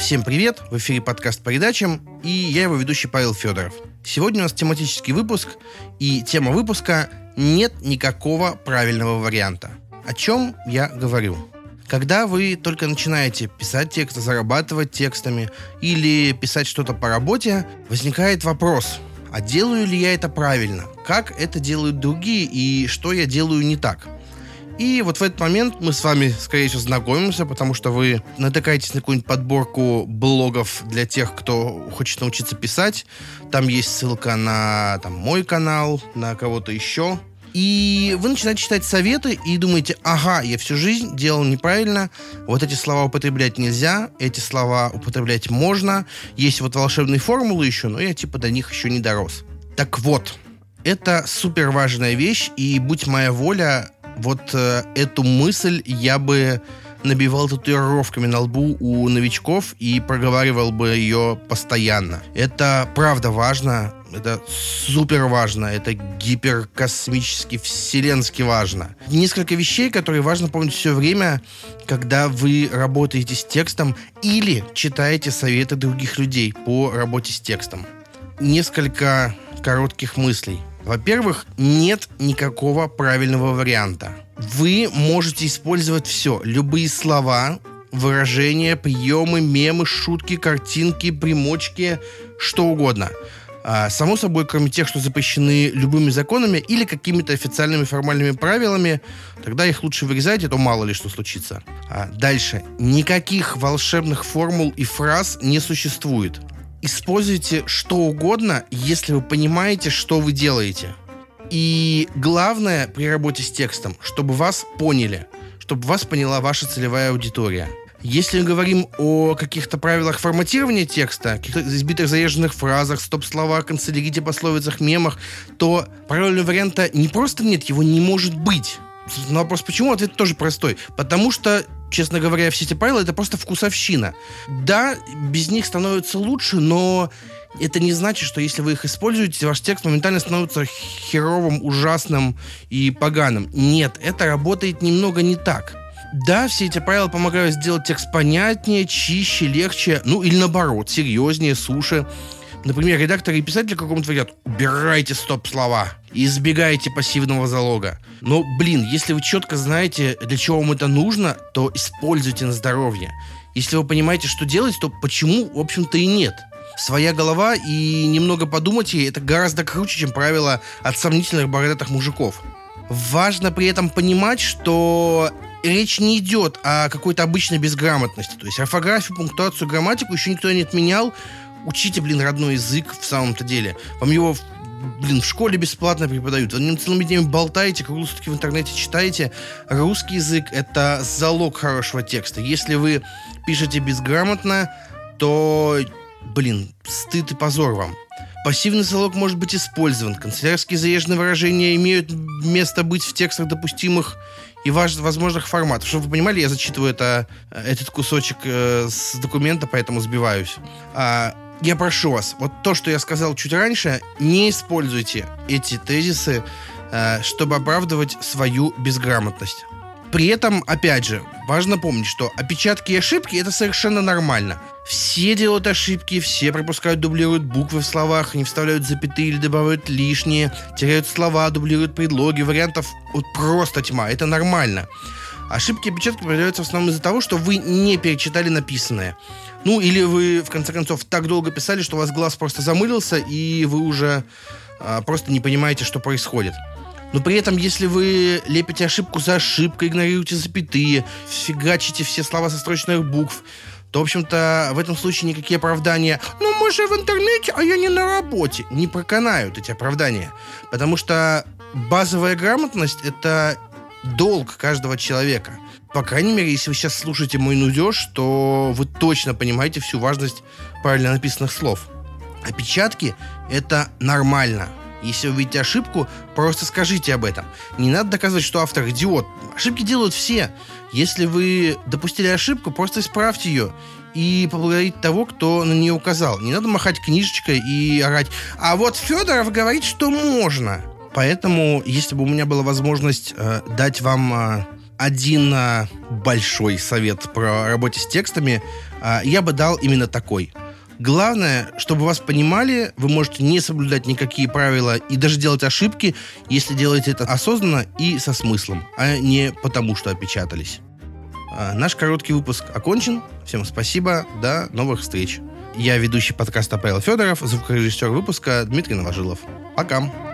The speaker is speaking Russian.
Всем привет! В эфире подкаст по передачам, и я его ведущий Павел Федоров. Сегодня у нас тематический выпуск, и тема выпуска «Нет никакого правильного варианта». О чем я говорю? Когда вы только начинаете писать тексты, зарабатывать текстами или писать что-то по работе, возникает вопрос, а делаю ли я это правильно? Как это делают другие и что я делаю не так? И вот в этот момент мы с вами, скорее всего, знакомимся, потому что вы натыкаетесь на какую-нибудь подборку блогов для тех, кто хочет научиться писать. Там есть ссылка на там, мой канал, на кого-то еще. И вы начинаете читать советы и думаете, ага, я всю жизнь делал неправильно, вот эти слова употреблять нельзя, эти слова употреблять можно, есть вот волшебные формулы еще, но я типа до них еще не дорос. Так вот, это супер важная вещь, и будь моя воля, вот э, эту мысль я бы набивал татуировками на лбу у новичков и проговаривал бы ее постоянно. Это правда важно, это супер важно, это гиперкосмически, вселенски важно. Несколько вещей, которые важно помнить все время, когда вы работаете с текстом или читаете советы других людей по работе с текстом. Несколько коротких мыслей. Во-первых, нет никакого правильного варианта. Вы можете использовать все, любые слова, выражения, приемы, мемы, шутки, картинки, примочки, что угодно. А, само собой, кроме тех, что запрещены любыми законами или какими-то официальными формальными правилами, тогда их лучше вырезать, а то мало ли что случится. А дальше. Никаких волшебных формул и фраз не существует используйте что угодно, если вы понимаете, что вы делаете. И главное при работе с текстом, чтобы вас поняли, чтобы вас поняла ваша целевая аудитория. Если мы говорим о каких-то правилах форматирования текста, каких-то избитых заезженных фразах, стоп-словах, канцелярите, пословицах, мемах, то правильного варианта не просто нет, его не может быть. На вопрос почему, ответ тоже простой. Потому что честно говоря, все эти правила это просто вкусовщина. Да, без них становится лучше, но это не значит, что если вы их используете, ваш текст моментально становится херовым, ужасным и поганым. Нет, это работает немного не так. Да, все эти правила помогают сделать текст понятнее, чище, легче, ну или наоборот, серьезнее, суше. Например, редакторы и писатели какому-то говорят, убирайте стоп-слова, избегайте пассивного залога. Но, блин, если вы четко знаете, для чего вам это нужно, то используйте на здоровье. Если вы понимаете, что делать, то почему, в общем-то, и нет. Своя голова и немного подумать ей, это гораздо круче, чем правило от сомнительных бородатых мужиков. Важно при этом понимать, что речь не идет о какой-то обычной безграмотности. То есть орфографию, пунктуацию, грамматику еще никто не отменял, учите, блин, родной язык в самом-то деле. Вам его блин, в школе бесплатно преподают. Вы целыми днями болтаете, круглые сутки в интернете читаете. Русский язык — это залог хорошего текста. Если вы пишете безграмотно, то, блин, стыд и позор вам. Пассивный залог может быть использован. Канцелярские заезженные выражения имеют место быть в текстах допустимых и возможных форматов. Чтобы вы понимали, я зачитываю это, этот кусочек э, с документа, поэтому сбиваюсь. А, я прошу вас, вот то, что я сказал чуть раньше, не используйте эти тезисы, э, чтобы оправдывать свою безграмотность. При этом, опять же, важно помнить, что опечатки и ошибки это совершенно нормально. Все делают ошибки, все пропускают, дублируют буквы в словах, не вставляют запятые или добавляют лишние, теряют слова, дублируют предлоги, вариантов вот просто тьма, это нормально. Ошибки опечатки появляются в основном из-за того, что вы не перечитали написанное. Ну, или вы, в конце концов, так долго писали, что у вас глаз просто замылился, и вы уже а, просто не понимаете, что происходит. Но при этом, если вы лепите ошибку за ошибкой, игнорируете запятые, фигачите все слова со строчных букв, то, в общем-то, в этом случае никакие оправдания «Ну, мы же в интернете, а я не на работе» не проканают эти оправдания. Потому что базовая грамотность — это долг каждого человека. По крайней мере, если вы сейчас слушаете мой нудеж, то вы точно понимаете всю важность правильно написанных слов. Опечатки — это нормально. Если вы видите ошибку, просто скажите об этом. Не надо доказывать, что автор идиот. Ошибки делают все. Если вы допустили ошибку, просто исправьте ее и поблагодарить того, кто на нее указал. Не надо махать книжечкой и орать. А вот Федоров говорит, что можно. Поэтому, если бы у меня была возможность э, дать вам э, один а, большой совет про работе с текстами, а, я бы дал именно такой. Главное, чтобы вас понимали, вы можете не соблюдать никакие правила и даже делать ошибки, если делаете это осознанно и со смыслом, а не потому, что опечатались. А, наш короткий выпуск окончен. Всем спасибо. До новых встреч. Я ведущий подкаста Павел Федоров, звукорежиссер выпуска Дмитрий Новожилов. Пока.